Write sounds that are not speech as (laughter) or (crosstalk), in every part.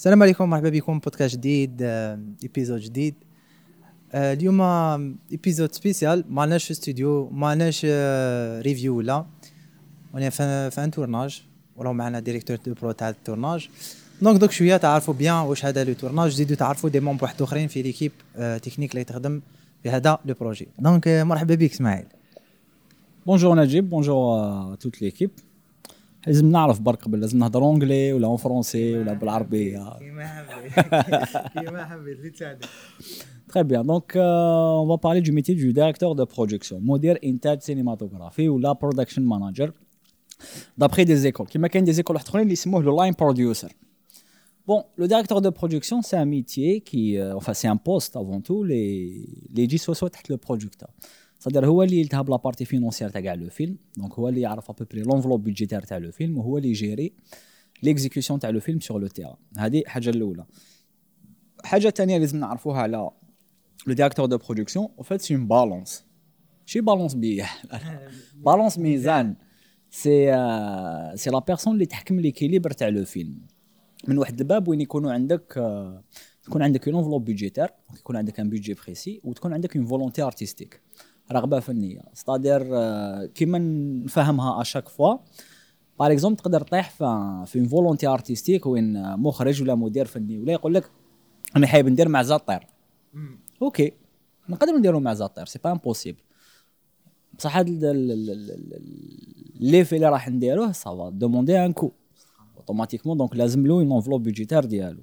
السلام عليكم مرحبا بكم. بودكاست جديد épisode جديد. آه، اليوم épisode spécial ما راناش في استوديو ما راناش ريفيو ولا. راني في un tournage وراهو معنا directeur de prod تاع ال tournage. donc دوك شوية تعرفوا bien واش هذا le tournage زيدوا تعرفوا des membres واحد آخرين في l'équipe technique اللي تخدم في هذا le projet donc مرحبا بك إسماعيل. bonjour نجيب bonjour toute l'équipe لازم نعرف برك قبل لازم نهضر اونجلي ولا اون فرونسي ولا بالعربيه كيما حبيت كيما حبيت اللي تساعدك Très bien. Donc, euh, on va parler du métier du directeur de production, modèle intage cinématographie ou la production manager. D'après des écoles, qui m'a des écoles qui sont le line producer. Bon, le directeur de production, c'est un métier qui, euh, enfin, c'est un poste avant tout, les, les 10 sociaux le producteur. C'est-à-dire هو اللي يتلهى ب la partie financière تاع كاع le film donc هو اللي يعرف à peu près l'enveloppe budgétaire تاع le film وهو اللي ي gérer l'exécution تاع le film sur le terrain هذه الحاجة الأولى. حاجة ثانية لازم نعرفوها على le directeur de production en fait c'est une balance شي balance بيه balance ميزان c'est c'est la personne اللي تحكم l'équilibre تاع le film. من واحد الباب وين يكونوا عندك تكون عندك une enveloppe budgétaire يكون عندك un budget précis وتكون عندك une volonté artistique رغبة فنية. c'est-à-dire كيما نفهمها à chaque fois par exemple تقدر تطيح في في volonté artistique وين مخرج ولا مدير فني ولا يقول لك أنا حابب ندير مع زاطير OK. نقدر نديرو مع زاطير c'est pas impossible بصح هاد l'effet اللي راح نديروه ça va demander un coût automatiquement donc لازم له une enveloppe budgétaire ديالو.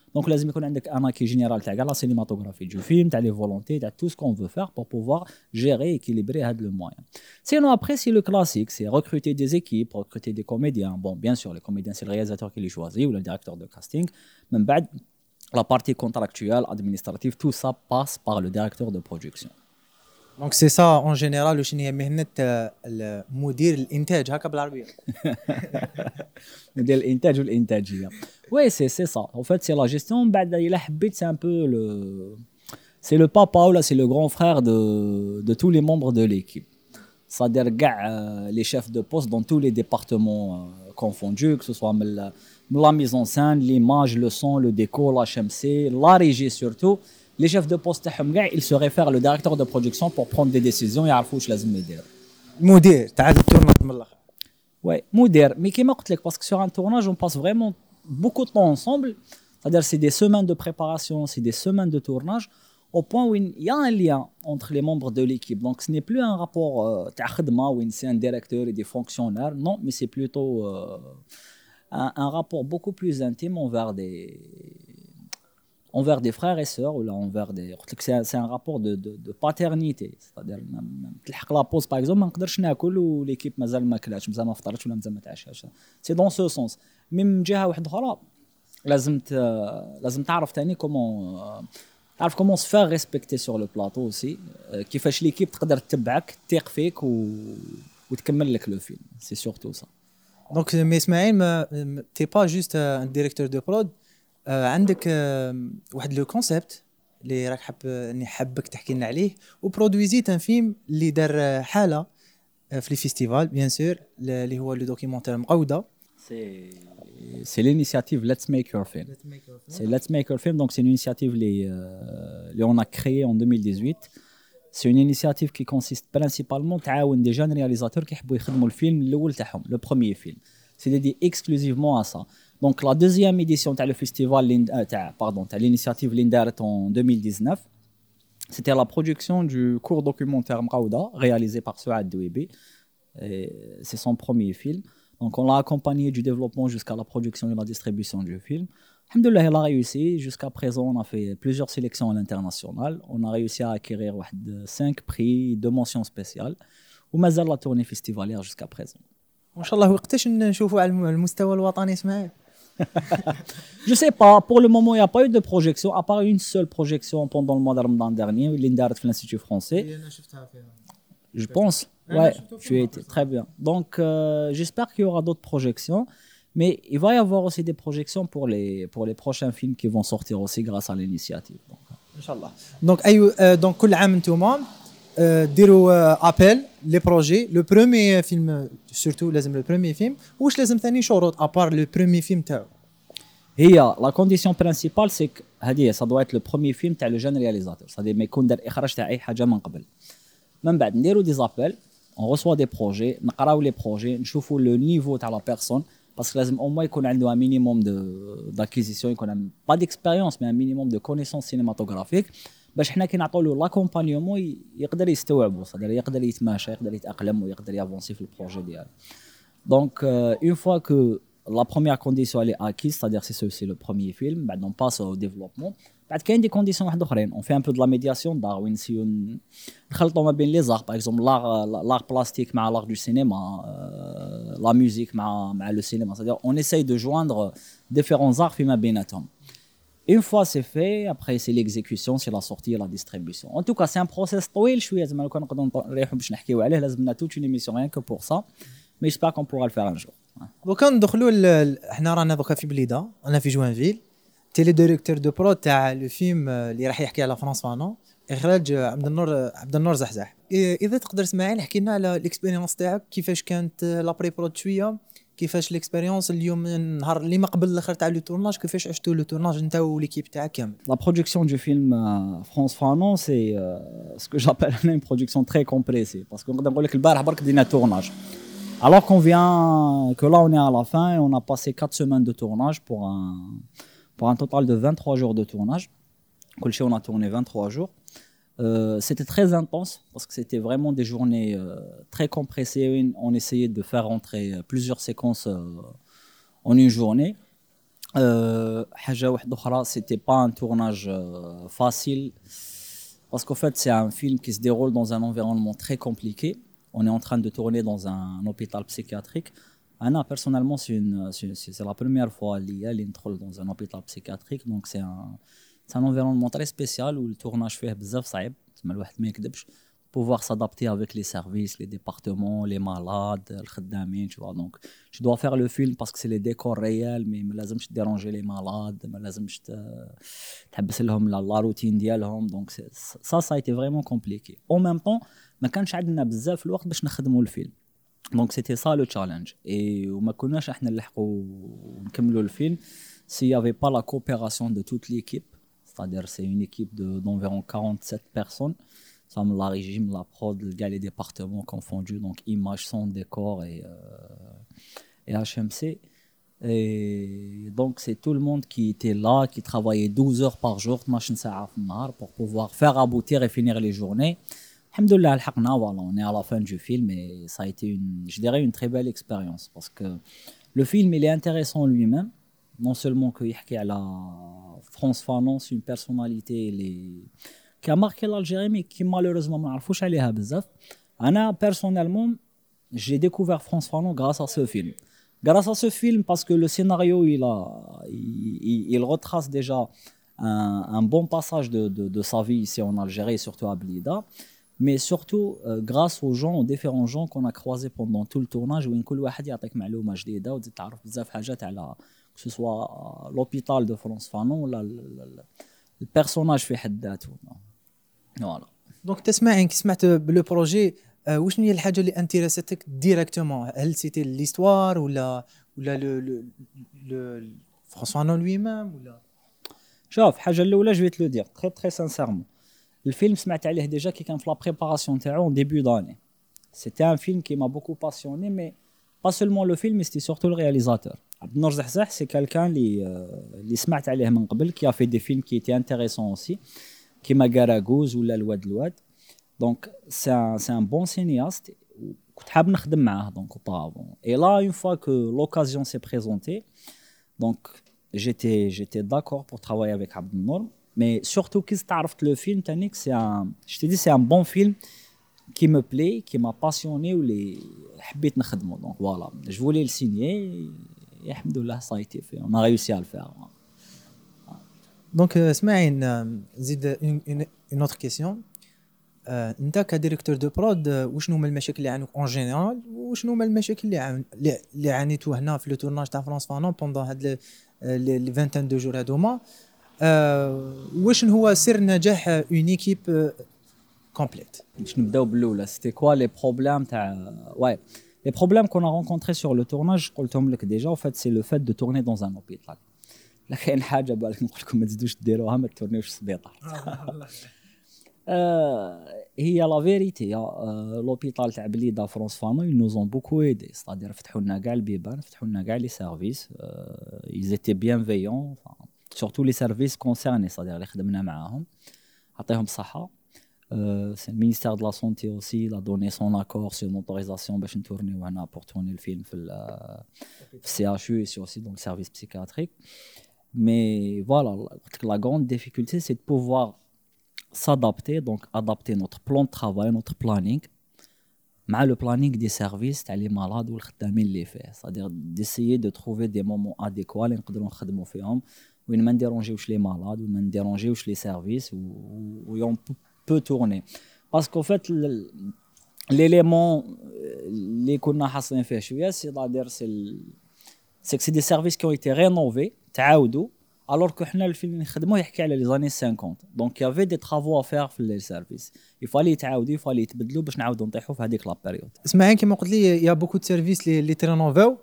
Donc لازم يكون عندك un acquis général تاع la cinématographie du film, تاع les volontés, تاع tout ce qu'on veut faire pour pouvoir gérer, équilibrer هاد le moyen. Sinon après c'est le classique, c'est recruter des équipes, recruter des comédiens. Bon, bien sûr, les comédiens c'est le réalisateur qui les choisit ou le directeur de casting. من بعد la partie contractuelle, administrative, tout ça passe par le directeur de production. دونك سي سا اون جينيرال وشنو هي مهنه مدير الانتاج هكا بالعربيه ديال الانتاج والانتاجيه وي سي سي سا ان فيت سي لا جيستيون بعد الا حبيت سي ان بو لو سي لو بابا ولا سي لو غران فرير دو دو تو لي ممبر دو ليكيب c'est-à-dire كاع لي شيف دو بوست دون تو لي ديبارتمون confondus que ce soit من la mise en scène l'image le son le décor la HMC la régie surtout لي شيف دو بوست تاعهم كاع il se réfère لو ديريكتور دو برودكسيون بور بروند دي ديسيزيون يعرفوا واش لازم يدير مدير تاع التورناج من الاخر Ouais, مدير مي كيما قلت لك باسكو سور ان tournage on passe vraiment beaucoup de temps ensemble c'est-à-dire c'est des semaines de préparation c'est des semaines de tournage au point où il y a un lien entre les membres de l'équipe donc ce n'est plus un rapport euh, تاع خدمه où c'est un directeur et des fonctionnaires non mais c'est plutôt euh, un, un rapport beaucoup plus intime envers des envers des frères et sœurs ou là envers des c'est un, c'est un rapport de, de, de paternité c'est-à-dire تلحق لا بوز باغ اكزومبل ما نقدرش ناكل وليكيب مازال ما كلاش مازال ما فطرتش ولا مازال ما تعشاش سي دون سو سونس مي من جهه واحده اخرى لازم ت... لازم تعرف ثاني كومون تعرف كومون سفير ريسبكتي سور لو بلاطو اوسي كيفاش ليكيب تقدر تتبعك تثيق فيك و... وتكمل لك لو فيلم سي سورتو سا دونك مي اسماعيل تي با جوست ان ديريكتور دو برود عندك آه، واحد لو كونسيبت اللي راك حاب اني حابك تحكي لنا عليه وبرودويزيت ان فيلم اللي دار آه، حاله آه، في لي فيستيفال بيان سور اللي هو لو دوكيومونتير مقوده سي سي l'initiative Let's Make Your Film. C'est Let's Make Your Film, donc c'est une initiative les, euh, les on a créée en 2018. C'est une initiative qui consiste principalement تعاون des jeunes réalisateurs qui يحبوا يخدموا الفيلم الاول تاعهم le premier film. C'est dédié exclusivement à ça. Donc la deuxième édition تاع le festival euh, تاع pardon تاع l'initiative اللي اندارت en 2019 c'était la production du court documentaire Mraouda réalisé par Souad Douibi. C'est son premier film. Donc on l'a accompagné du développement jusqu'à la production et la distribution du film. Alhamdoulilah, il a réussi. Jusqu'à présent, on a fait plusieurs sélections à l'international. On a réussi à acquérir 5 prix, deux mentions spéciales. ومازال la tournée festivalière jusqu'à présent. ما شاء الله وقتاش نشوفوا على المستوى الوطني اسماعيل je sais pas. Pour le moment, il n'y a pas eu de projection, à part une seule projection pendant le mois de Ramadan dernier, l'Indarat de l'Institut français. Je pense. Ouais, tu étais très bien. Donc, euh, j'espère qu'il y aura d'autres projections. Mais il va y avoir aussi des projections pour les, pour les prochains films qui vont sortir aussi grâce à l'initiative. Donc, Inch'Allah. Donc, euh, donc, اي دونك كل عام انتوما آه، ديروا ابل لي بروجي لو برومي فيلم سورتو لازم لو برومي فيلم واش لازم ثاني شروط ابار لو برومي فيلم تاعو هي لا كونديسيون برينسيبال سي هذه سا دوا لو بروميي فيلم تاع لو جون رياليزاتور سادي ما يكون دار اخراج تاع اي حاجه من قبل من بعد نديرو دي زابيل اون ريسوا دي بروجي نقراو لي بروجي نشوفوا لو نيفو تاع لا بيرسون باسكو لازم او موان يكون عنده ان مينيموم دو داكيزيسيون يكون با ديكسبيريونس مي ان مينيموم دو كونيسونس سينماتوغرافيك باش حنا كي نعطوا له لاكومبانيومون يقدر يستوعبوا صدر يقدر يتماشى يقدر يتاقلم ويقدر يافونسي في البروجي ديالو دونك اون فوا كو لا بروميير كونديسيون اللي اكيز c'est-à-dire c'est c'est le premier film بعد on passe au développement بعد كاين دي كونديسيون واحد اخرين اون في ان بو دو لا ميدياسيون داروين نسيو نخلطوا ما بين لي زار باغ اكزومبل لاغ لاغ بلاستيك مع لاغ دو سينما لا ميوزيك مع مع لو سينما c'est-à-dire on essaye de joindre différents arts فيما بيناتهم Une fois c'est fait, après c'est l'exécution, c'est la sortie et la distribution. En tout cas, c'est un process طويل شويه زعما لو كان نقدروا نريحوا باش نحكيو عليه لازمنا toute une émission rien que pour ça. Mais j'espère qu'on pourra le faire un jour. دوكا ندخلوا ل- حنا رانا دوكا في بليده انا في جوانفيل تيلي ديريكتور دو برو تاع لو فيلم اللي راح يحكي على فرانس فانو اخراج عبد النور عبد النور زحزح إيه، اذا تقدر تسمعني احكي لنا على الاكسبيريونس تاعك كيفاش كانت لابري برود شويه كيفاش الاكسبيريونس اليوم النهار اللي ما قبل الاخر تاع لو تورناج كيفاش عشتوا لو تورناج انت وليكيب تاعك كامل La production du film euh, France Fanon, c'est euh, ce que j'appelle (laughs) une production très compressée. Parce qu'on نقدر نقول لك البارح برك دينا tournage. Alors qu'on vient, que là on est à la fin et on a passé 4 semaines de tournage pour un, pour un total de 23 jours de tournage. Colché, on a tourné 23 jours. Euh, c'était très intense parce que c'était vraiment des journées euh, très compressées. On essayait de faire rentrer euh, plusieurs séquences en une journée. c'était pas un tournage facile parce qu'en fait, c'est un film qui se déroule dans un environnement très compliqué. On est en train de tourner dans un, hôpital psychiatrique. Anna, personnellement, c'est la première fois que je dans un hôpital psychiatrique, donc c'est un c'est un environnement très spécial où le tournage فيه بزاف صعيب تسمى الواحد ما يكذبش pouvoir s'adapter avec les services, les départements, les malades, الخدامين, tu vois. Donc, tu dois faire le film parce que c'est les décors réels, mais ما لازمش déranger les malades, ما لازمش ت- تحبس لهم la, la routine ديالهم. Donc, c'est- ça, ça a été vraiment compliqué. En même temps, ما كانش عندنا بزاف الوقت باش نخدموا الفيلم. Donc, c'était ça le challenge. Et وما كناش احنا نلحقوا ونكملوا الفيلم s'il n'y avait pas la coopération de toute l'équipe. C'est-à-dire, c'est une équipe d'environ 47 personnes. Ça me la régime, la prod, le gars, les départements confondus, donc image, son, décor et, euh, et HMC. Et donc, c'est tout le monde qui était là, qui travaillait 12 heures par jour, pour pouvoir faire aboutir et finir les journées. Alhamdulillah, on est à la fin du film et ça a été, une, je dirais, une très belle expérience parce que le film, il est intéressant lui-même Non seulement qu'il يحكي على France Fanon, c'est une personnalité elle est- qui a marqué l'Algérie mais qui malheureusement ما نعرفوش عليها بزاف. أنا personnellement, j'ai découvert France Fanon grâce à ce film. Grâce à ce film, parce que le scénario, il, a, il, il- il retrace déjà un, un bon passage de, de- de sa vie ici en Algérie, surtout à Blida. Mais surtout, euh, grâce aux gens, aux différents gens qu'on a croisés pendant tout le tournage, où كل واحد يعطيك معلومة جديدة وتزيد تعرف بزاف حاجات على que ce soit l'hôpital de France Fanon ولا ال- ال- ال- البيرسوناج في حد ذاته. Voilà. دونك تسمعين كي سمعت بلو بروجي آه، وشنو هي الحاجه اللي انترستك ديريكتومون هل سيتي ليستوار ولا ولا لو لو لو فرانسوا نو لوي ميم ولا شوف الحاجه الاولى جو لو دير تري تري سانسيرمون الفيلم سمعت عليه ديجا كي كان في لا بريباراسيون تاعو en début d'année c'était un film qui m'a beaucoup passionné mais pas seulement le film mais c'était surtout le réalisateur عبد النور زحزح c'est quelqu'un اللي euh, اللي سمعت عليه من قبل qui a fait des films qui étaient intéressants aussi كيما كاراغوز ولا الواد الواد دونك سي ان سي ان بون سينياست كنت حاب نخدم معاه دونك auparavant et là une fois que l'occasion s'est présentée donc j'étais j'étais d'accord pour travailler avec Abdel Nour mais surtout qu'est-ce que عرفت le film تانيك c'est un je te dis c'est un bon film qui me plaît qui m'a passionné ou les حبيت نخدمه donc voilà je voulais le signer الحمد لله ça y est فيه on réussi à le faire donc اسماعيل نزيد une autre question انت ك directeur de prod وشنو هما المشاكل اللي عانوك en général وشنو هما المشاكل اللي عن... اللي عانيتو هنا في le tournage تاع فرانس فانون pendant هاد les 22 jours هادوما واش هو سر نجاح une équipe complète باش نبداو بالأولى c'était quoi les problèmes تاع واي لي بروبليم كون رونكونتري سور لو تورناج قلتهم لك ديجا و فات سي لو فات دو تورني دون ان اوبيتال لا كاين حاجه بالك نقول لكم ما تزيدوش ديروها ما تورنيوش في السبيطار هي لا فيريتي لوبيتال تاع بليده فرونس فانو ils nous ont beaucoup aidé c'est-à-dire فتحوا لنا كاع البيبان فتحوا لنا كاع لي سيرفيس ils étaient bienveillants surtout les services concernés c'est-à-dire اللي خدمنا معاهم عطيهم الصحه Euh, c'est le ministère de la Santé aussi, il a donné son accord sur l'autorisation pour tourner le film le CHU et aussi dans le service psychiatrique. Mais voilà, la grande difficulté, c'est de pouvoir s'adapter, donc adapter notre plan de travail, notre planning, mais le planning des services, les malades ou les C'est-à-dire d'essayer de trouver des moments adéquats, les où ne dérangeons les malades, où ne dérangeons les services, où, où, où on peut tourner. Parce qu'en fait, l'élément, euh, les qu'on a c'est-à-dire c'est que c'est des services qui ont été rénovés, alors que حنا الفيلم اللي نخدموه يحكي على les années 50 donc il y avait des travaux à faire في les services il fallait يتعاودوا il fallait يتبدلوا باش نعاودوا نطيحوا في هذيك la période إسماعيل كيما قلت لي y a beaucoup services اللي ت rénov او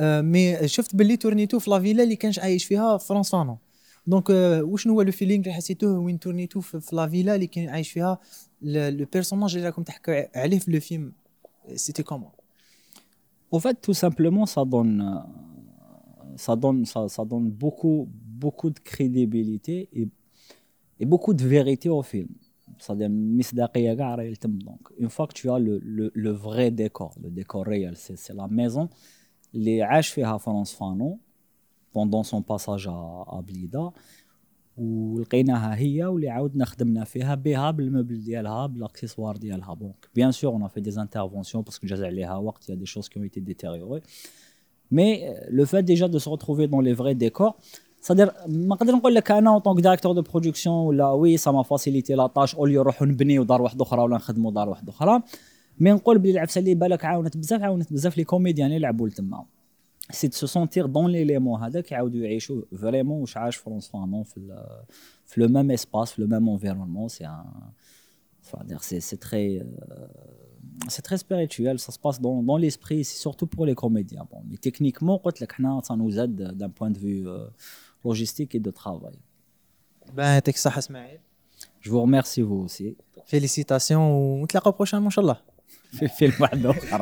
mais شفت باللي tourn يتو في la villa اللي كانش عايش فيها فرانس فانو دونك وشنو هو لو فيلينغ اللي حسيتوه وين تورنيتو في لا فيلا اللي كان عايش فيها لو بيرسوناج اللي راكم تحكوا عليه في لو فيلم سيتي كومون Au fait, tout simplement, ça donne, ça donne, ça, ça donne beaucoup, beaucoup de crédibilité et, et beaucoup de vérité au film. C'est-à-dire, donc, une fois que tu as le, le, le vrai décor, le décor réel, c'est la maison, les عاش فيها France Fano son passage à, à Blida ولقيناها هي واللي عاودنا خدمنا فيها بها بال meubles ديالها بال accessoires ديالها. donc bien sûr on fait des interventions parce que جاز عليها وقت y a des choses qui été détériorées. Mais le fait déjà de se retrouver dans les vrais décors صدر ما نقدر نقول لك أنا un directeur de production ولا oui ça m'a facilité la tâche au lieu نروحو نبنيو دار واحدة أخرى ولا نخدموا دار واحدة أخرى. mais نقول بلي العفسة اللي بالك عاونت بزاف عاونت بزاف les comédiens اللي لتما سي دو سو سونتير دون ليليمون هذاك يعاودوا يعيشوا فريمون واش عاش فرونس فانون في في لو ميم اسباس في لو ميم انفيرونمون سي ان سي سي تري c'est très spirituel, ça se passe dans, dans l'esprit, c'est surtout pour les comédiens. Bon, mais techniquement, ça nous aide d'un point de vue euh, logistique et de travail. Ben, ça, Ismaël. Je vous remercie vous aussi. Félicitations, on te la prochainement, Inch'Allah. في الوعد اخر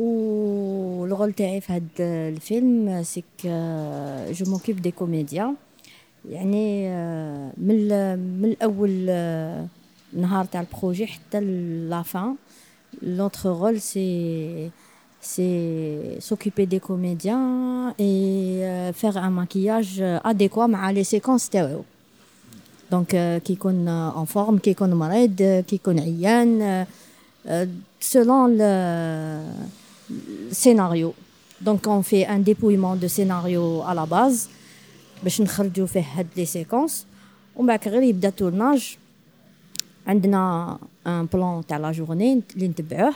والرول تاعي في هذا الفيلم سيك جو موكيب دي كوميديا يعني من من الاول نهار تاع البروجي حتى لافان لونتر رول سي سي s'occuper des comédiens et faire un maquillage adéquat مع لي سيكونس تاعو دونك كي يكون اون فورم كي يكون مريض كي يكون عيان selon le scénario. Donc on fait un dépouillement de scénario à la base باش نخرجوا فيه هاد لي سيكونس ومن بعد غير يبدا التورناج عندنا ان بلان تاع لا جورني اللي نتبعوه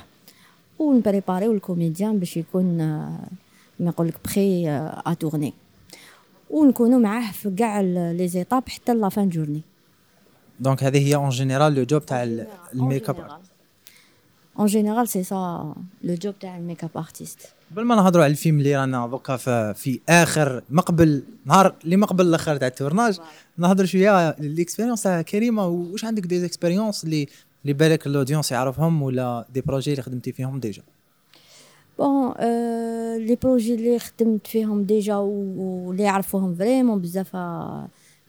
ونبريباريو الكوميديان باش يكون ما نقول لك بخي ا تورني ونكونوا معاه في كاع لي زيتاب حتى لا فان جورني دونك هذه هي اون جينيرال لو جوب تاع الميك اب en général c'est ça le job تاع ال make-up artist قبل ما نهضروا على الفيلم اللي رانا دوكا في, آخر مقبل نهار اللي مقبل الآخر تاع ال tournage نهضر شوية l'expérience تاع كريمة واش عندك des expériences اللي اللي بالك l'audience يعرفهم ولا des projets اللي خدمتي فيهم déjà bon les projets اللي خدمت فيهم déjà واللي يعرفوهم vraiment بزاف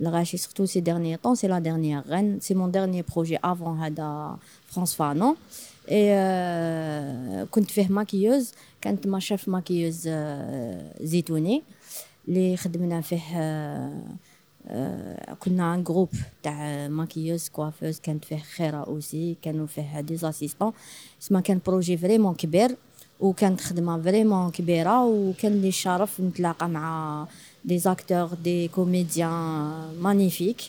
الغاشي surtout ces derniers temps c'est la dernière غن c'est mon dernier projet avant هذا فرانس فانون اي كنت فيه maquilleuse كانت ma chef maquilleuse زيتوني. اللي خدمنا فيه كنا un groupe تاع maquilleuses coiffeuses كانت فيه خيرة aussi كانوا فيه des assistantes اسما كان projet vraiment كبير وكانت خدمة vraiment كبيرة وكان لي الشرف نتلاقى مع دي زاكتور دي كوميديان مانيفيك.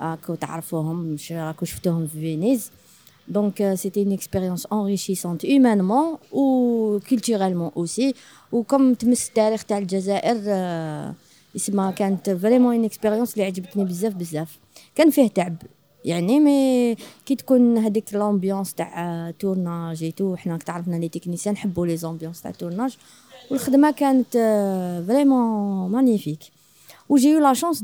راكو تعرفوهم راكو شفتوهم في فينيز دونك سيتي اون اكسبيريونس انريشيسونت هيومانمون و كولتوريلمون اوسي وكم تمس التاريخ تاع الجزائر اسمها كانت فريمون اون اكسبيريونس اللي عجبتني بزاف بزاف كان فيه تعب يعني مي كي تكون هذيك لامبيونس تاع تورناج تو حنا تعرفنا لي تكنيسيان نحبوا لي زامبيونس تاع تورناج والخدمه كانت فريمون مانيفيك وجي لا شونس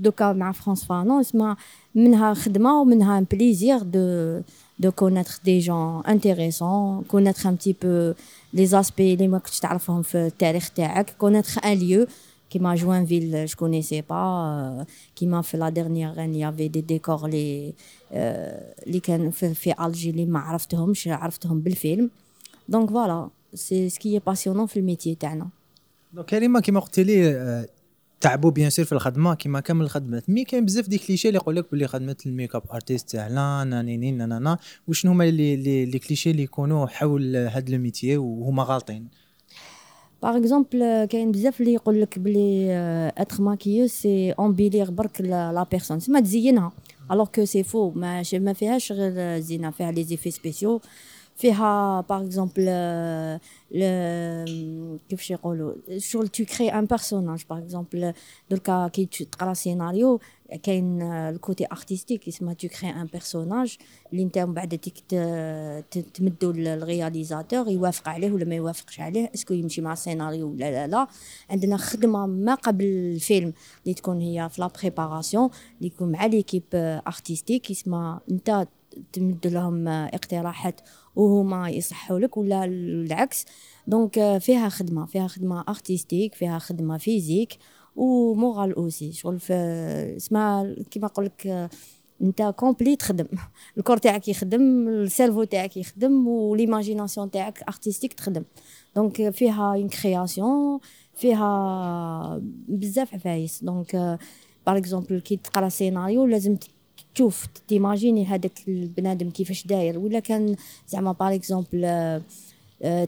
دوكا مع فرانس فانون اسمها منها خدمه ومنها بليزير دو دو كونيتر دي جون انتريسون كونيتر ان تي بو لي زاسبي اللي ما كنتش تعرفهم في التاريخ تاعك كونيتر ان ليو كيما جوانفيل جو كونيسي با كيما في لا ديرنيير غان يافي دي ديكور لي اللي كان في, في الجي اللي ما عرفتهمش عرفتهم بالفيلم دونك فوالا سي سكي باسيونون في الميتي تاعنا دونك كريمه كيما قلت لي تعبوا bien sûr في الخدمة كيما كامل الخدمات. mais كاين بزاف des clichés اللي يقول لك بلي خدمة ال make-up artist تاعنا نانيني نانا وشنو هما les les clichés اللي يكونوا حول هاد le métier وهما غالطين؟ par exemple كاين بزاف اللي يقول لك بلي être maquilleur c'est embellir برك la personne سما تزينها. alors que c'est faux ما فيهاش غير زينة فيها les effets spéciaux فيها par exemple كيفاش يقولوا شغل tu crées un personnage par exemple دركا كي تقرا سيناريو كاين ال côté artistique اسمها tu crées un personnage اللي انت من بعد ديك تمدو لل réalisateur يوافق عليه ولا ما يوافقش عليه est-ce que يمشي مع السيناريو ولا لا لا. عندنا خدمة ما قبل الفيلم اللي تكون هي في la préparation اللي يكون مع l'équipe artistique اسمها انت تمد لهم اقتراحات وهما يصحوا لك ولا العكس. donc فيها خدمة فيها خدمة artistique فيها خدمة physique و morale aussi شغل في اسمها كيما نقول لك انت complet تخدم (laughs) ال corps تاعك يخدم ال cerveau تاعك يخدم و l'imagination تاعك artistique تخدم. donc فيها une création فيها بزاف عفايس. donc par exemple كي تقرا سيناريو لازم تشوف t'imaginer هذاك البنادم كيفاش داير ولا كان زعما par exemple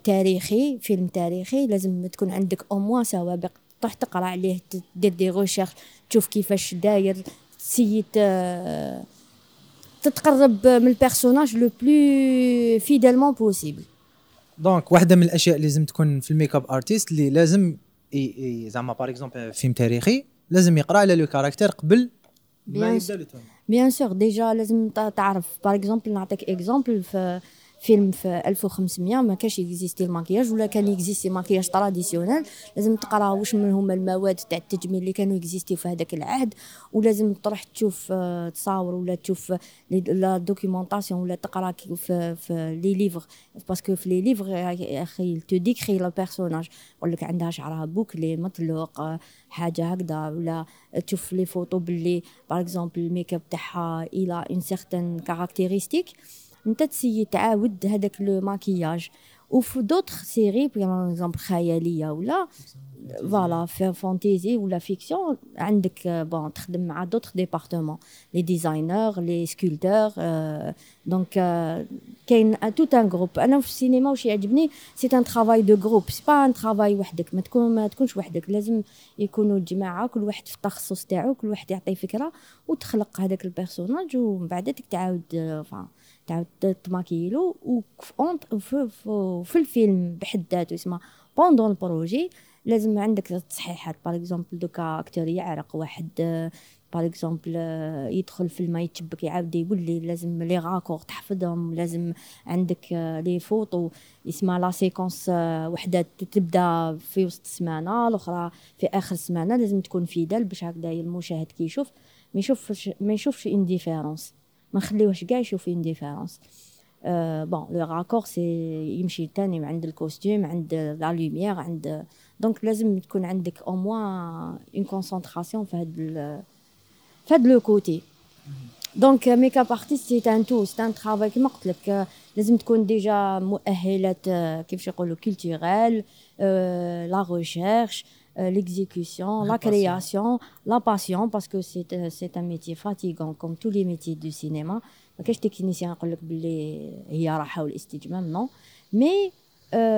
تاريخي فيلم تاريخي لازم تكون عندك au moins سوابق تروح تقرا عليه دير des recherches تشوف كيفاش داير تسيي تتقرب من ال personnage le plus fidèlement possible donc واحدة من الأشياء اللي لازم تكون في ال make-up artist اللي لازم زعما par exemple فيلم تاريخي لازم يقرأ على le caractère قبل ما يبدأ بيان سور ديجا لازم تعرف باغ اكزومبل نعطيك اكزومبل في فيلم في 1500 ما كانش existé الماكياج ولا كان existé maquillage traditionnel لازم تقرا واش من هما المواد تاع التجميل اللي كانوا existé في هذاك العهد ولازم تروح تشوف تصاور ولا تشوف la documentation ولا تقرا في, في les livres parce que في les livres يا أخي te décrit le personnage يقول لك عندها شعرها bouclé مطلوق حاجة هكذا. ولا تشوف les photos باللي par exemple ال make-up تاعها elle a une certaine caractéristique انت تسيي تعاود هذاك le maquillage. وفي d'autres séries بغ خياليه ولا voilà في fantasy ولا fiction عندك bon تخدم مع d'autres départements les designers les sculpteurs donc كاين tout un groupe أنا في السينما واش يعجبني c'est un travail de groupe c'est pas un travail وحدك. ما تكون ما تكونش وحدك. لازم يكونوا الجماعة كل واحد في التخصص تاعو كل واحد يعطي فكرة وتخلق هذاك ال personnage ومن بعد تعاود تعاود تماكيلو و في, في الفيلم بحد ذاته اسمه pendant ال projet لازم عندك تصحيحات. par exemple دوكا acteur يعرق واحد par exemple يدخل في الماء يتشبك يعاود يقول لي لازم les raccords تحفظهم لازم عندك les photos يسمى la séquence وحدة تبدأ في وسط السمانه الأخرى في آخر السمانه لازم تكون fidèle باش هكذا المشاهد كي يشوف ما يشوفش ما يشوفش une différence ما نخليوهش كاع يشوف une différence bon le raccord c'est يمشي تاني عند ال costume عند la lumière عند donc لازم تكون عندك au moins une concentration في هاد في هاد le côté donc make-up artist c'est un tout c'est un travail كيما قلت لك لازم تكون déjà مؤهلات كيفاش يقولوا كولتوريل لا ريشيرش l'exécution, la création, la passion, parce que c'est un métier fatigant comme tous les métiers du cinéma. ما كاينش تكنيسيان يقول لك باللي هي راحه والاستجمام نو مي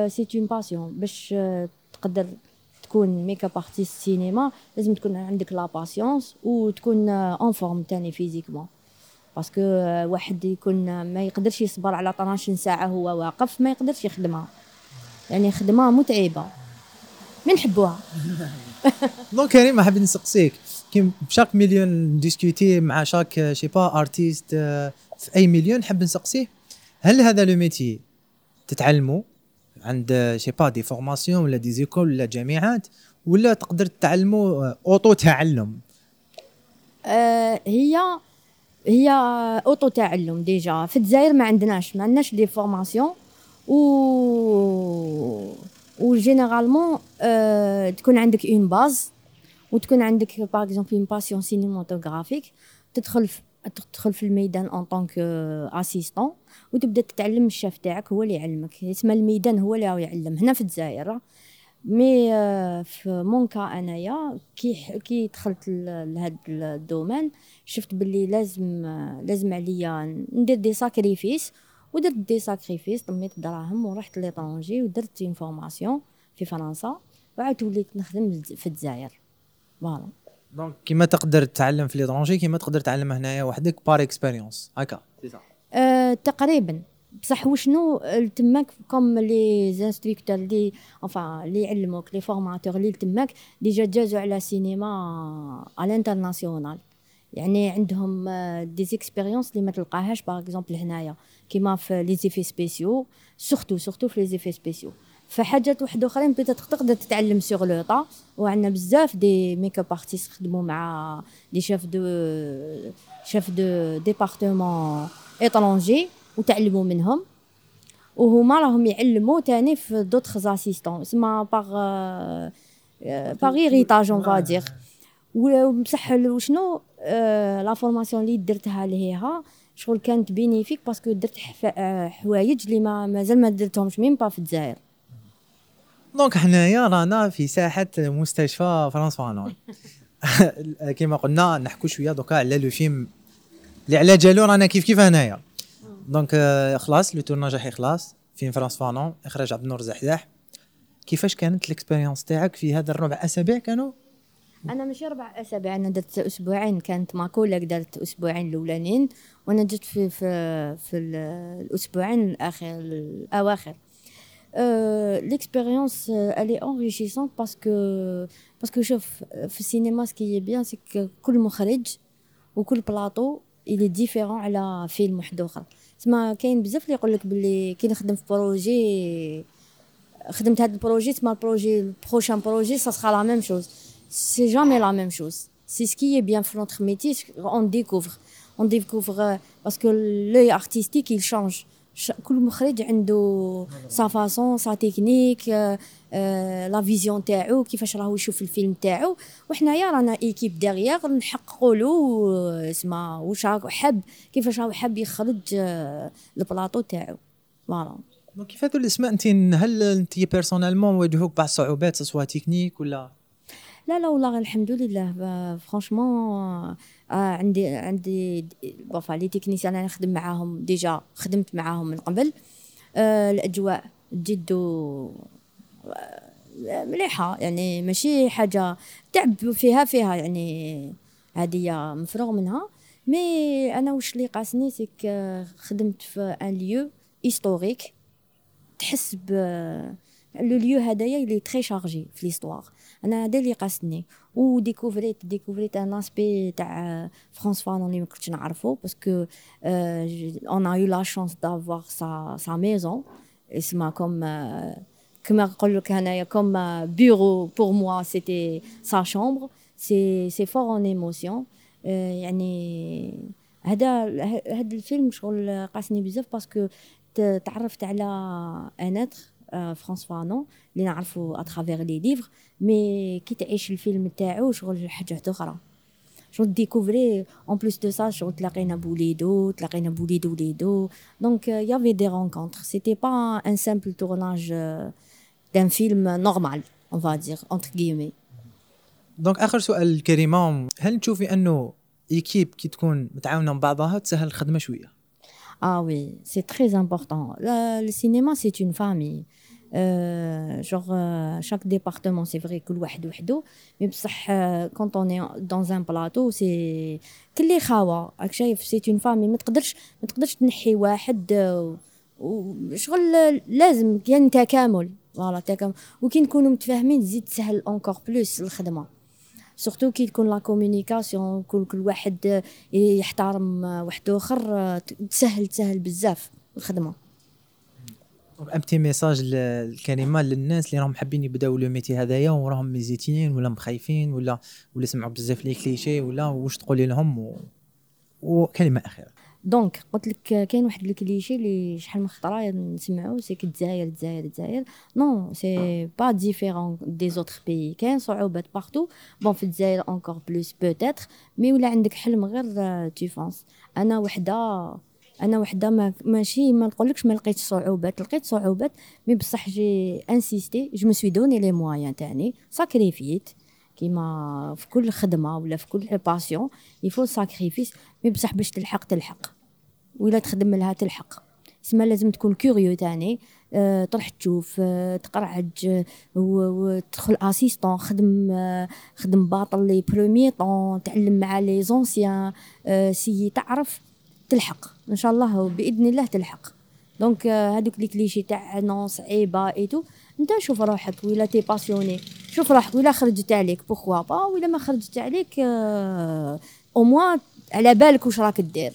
سي اون باسيون باش تقدر تكون ميك اب ارتيست سينما لازم تكون عندك لا باسيونس وتكون اون فورم تاني فيزيكمون باسكو واحد يكون ما يقدرش يصبر على 12 ساعه هو واقف ما يقدرش يخدمها يعني خدمه متعبه ما نحبوها. (laughs) دونك كريم حاب نسقسيك. كي شاك مليون ديسكوتي مع شاك شي با ارتيست في أي مليون نحب نسقسيه. هل هذا le métier؟ تتعلموا عند je sais pas des formations ولا des écoles ولا جامعات ولا تقدر تتعلموا auto تعلم آه هي هي auto تعلم déjà. في الجزائر ما عندناش ما عندناش des formations و و généralement euh, تكون عندك une base وتكون عندك par exemple une passion cinématographique تدخل في تدخل في الميدان en tant qu'assistant وتبدا تتعلم الشاف تاعك هو اللي يعلمك. يسمى الميدان هو اللي يعلم. هنا في الجزائر. mais في mon cas أنايا كي كي دخلت لهاد ال domaine شفت باللي لازم لازم عليا ندير des sacrifices ودرت des sacrifices لميت الدراهم ورحت l'étranger ودرت une formation في فرنسا وعاود وليت نخدم في الجزائر. voilà. donc كيما تقدر تتعلم في l'étranger كيما تقدر تعلم هنايا وحدك par expérience هكا. أه تقريبا. بصح وشنو؟ تماك comme les instructeurs لي enfin لي يعلموك les formateurs لي تماك déjà جازو على سينما على ال international يعني عندهم des expériences اللي ما تلقاهاش par exemple هنايا. كيما في les effets spéciaux surtout surtout في les effets spéciaux فحاجات واحد اخرين peut-être تقدر تتعلم sur le tas وعندنا بزاف des make-up artists خدموا مع des chefs de chefs de département étrangers وتعلموا منهم وهما راهم يعلموا تاني في d'autres assistants سما par par héritage on va dire وبصح وشنو la formation اللي درتها لهيها شغل كانت bénéfique parce que درت حوايج اللي ما مازال ما درتهمش même pas في الجزائر. donc حنايا رانا في ساحة مستشفى فرانس فانون (laughs) كما قلنا نحكوا شوية دوكا على le film اللي على جالو رانا كيف كيف هنايا. donc خلاص le tournage راح يخلص فيلم فرانس فانون إخراج عبد النور زحزاح. كيفاش كانت ال expérience تاعك في هذا الربع؟ أسابيع كانوا؟ أنا ماشي ربع أسابيع أنا درت أسبوعين. كانت ماكولك درت أسبوعين الأولانيين وأنا جيت في في في الأسبوعين الآخر الأواخر. l'expérience elle est enrichissante parce que parce que شوف في السينما ce qui est bien c'est كل مخرج وكل plateau il est différent على فيلم واحد آخر. تسمى كاين بزاف اللي يقول لك بلي كي نخدم في projet خدمت هاد ال projet تسمى ال projet ال prochain projet ça sera la même chose c'est jamais la même chose c'est ce qui est bien في notre métier on découvre on découvre parce que l'œil artistique il change. كل مخرج عنده sa façon sa technique la vision تاعو كيفاش راهو يشوف الفيلم تاعو وحنايا رانا équipe derrière نحققوا له اسما واش راهو حاب كيفاش راهو حاب يخرج البلاطو تاعو voilà كيف هذو الاسماء انت هل انت personnellement واجهوك بعض الصعوبات سواء تكنيك ولا لا لا والله الحمد لله. franchement عندي عندي بوفا les techniciens أنا نخدم معاهم déjà خدمت معاهم من قبل. الأجواء جد مليحة. يعني ماشي حاجة تعب فيها فيها يعني هذه مفروغ منها. mais أنا واش اللي قاسني c'est que خدمت في un lieu historique تحس ب لو ليو هدايا اللي تري شارجي في ليستوار انا هذا اللي قاصدني وديكوفريت ديكوفريت ان اسبي تاع فرانس فانون اللي ما كنتش نعرفو باسكو اون ا يو لا شانس دافوار سا سا ميزون اسمها كوم كما نقول لك هنايا كوم بيرو بور موا سيتي سا شامبر سي سي فور اون ايموسيون يعني هذا هذا الفيلم شغل قاسني بزاف باسكو تعرفت على ان اتر فرانس فانون اللي نعرفو اترافيغ لي ليفر مي كي تعيش الفيلم تاعو شغل حاجة أخرى. شغل ديكوفري اون بلوس دو سا شغل تلاقينا بوليدو تلاقينا بوليدو وليدو دونك يافي دي رونكونتر سيتي با ان سامبل تورناج دان فيلم نورمال اون فا دير اونتر غيمي دونك آخر سؤال كريمه هل تشوفي أنه équipe كي تكون متعاونة مع بعضها تسهل الخدمة شوية؟ Ah oui, c'est très important. Le, le cinéma, c'est une famille. Euh, genre, euh, chaque département, c'est vrai que واحد وحده mais بصح euh, quand on est dans un plateau c'est كل خاوة راك شايف c'est une famille ما تقدرش ما تقدرش تنحي واحد وشغل لازم كاين تكامل فوالا تكامل وكي نكونوا متفاهمين تزيد تسهل اونكور بلوس الخدمه surtout كي تكون la communication كل كل واحد يحترم واحد آخر تسهل تسهل بزاف الخدمة. un petit message الكلمة للناس اللي راهم حابين يبداو le métier هذايا وراهم hésitants ولا مخايفين ولا ولا سمعوا بزاف les clichés ولا واش تقولي لهم و... وكلمة أخيرة. donc قلت لك كاين واحد الكليشي اللي شحال من خطرة نسمعو c'est الجزائر الجزائر الجزائر non c'est pas différent des autres pays كاين صعوبات partout bon في الجزائر encore plus peut-être mais ولا عندك حلم غير tu fonces أنا وحدة أنا وحدة ما ماشي ما نقولكش ما لقيتش صعوبات لقيت صعوبات mais بصح j'ai insisté je me suis donné les moyens تاعي sacrifices كيما في كل خدمة ولا في كل passion il faut sacrifices mais بصح باش تلحق تلحق. ولا تخدم لها تلحق سما لازم تكون curieux تاني أه تروح تشوف أه تقرعج وتدخل assistant خدم أه خدم باطل les premiers temps تعلم مع les anciens أه سي تعرف تلحق. إن شاء الله بإذن الله تلحق. donc هادوك les clichés تاع non صعيبه et tout أنت شوف روحك ولا t'es passionné شوف روحك ولا خرجت عليك. pourquoi pas ولا ما خرجت عليك au moins على بالك واش راك دير.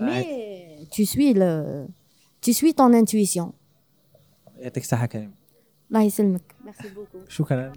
مي tu suis le tu suis ton intuition يعطيك الصحه كريم الله يسلمك ميرسي بوكو شكرا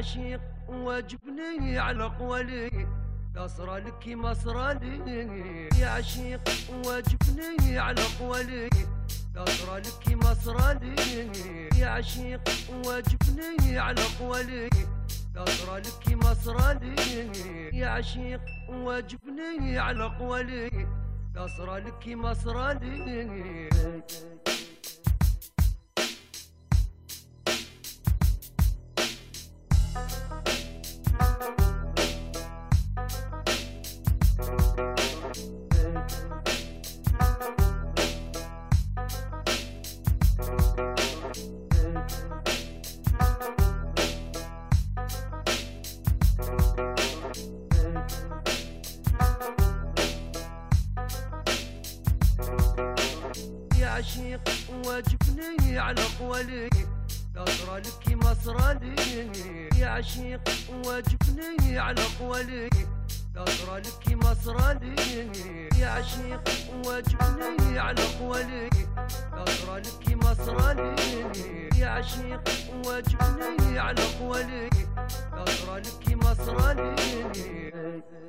عشيق واجبني على قولي قصر لك مصر لي يا عشيق واجبني على قولي قصر لك مصر لي يا عشيق واجبني على قولي قصر لك مصر لي يا عشيق واجبني على قولي قصر لك مصر لي على قولي قصر لك مصر لي. يا عشيق واجبني على قولي قصر لك مصر لي. يا عشيق واجبني على قولي قصر لك مصر لي. يا عشيق واجبني على قولي قصر لك مصر لي.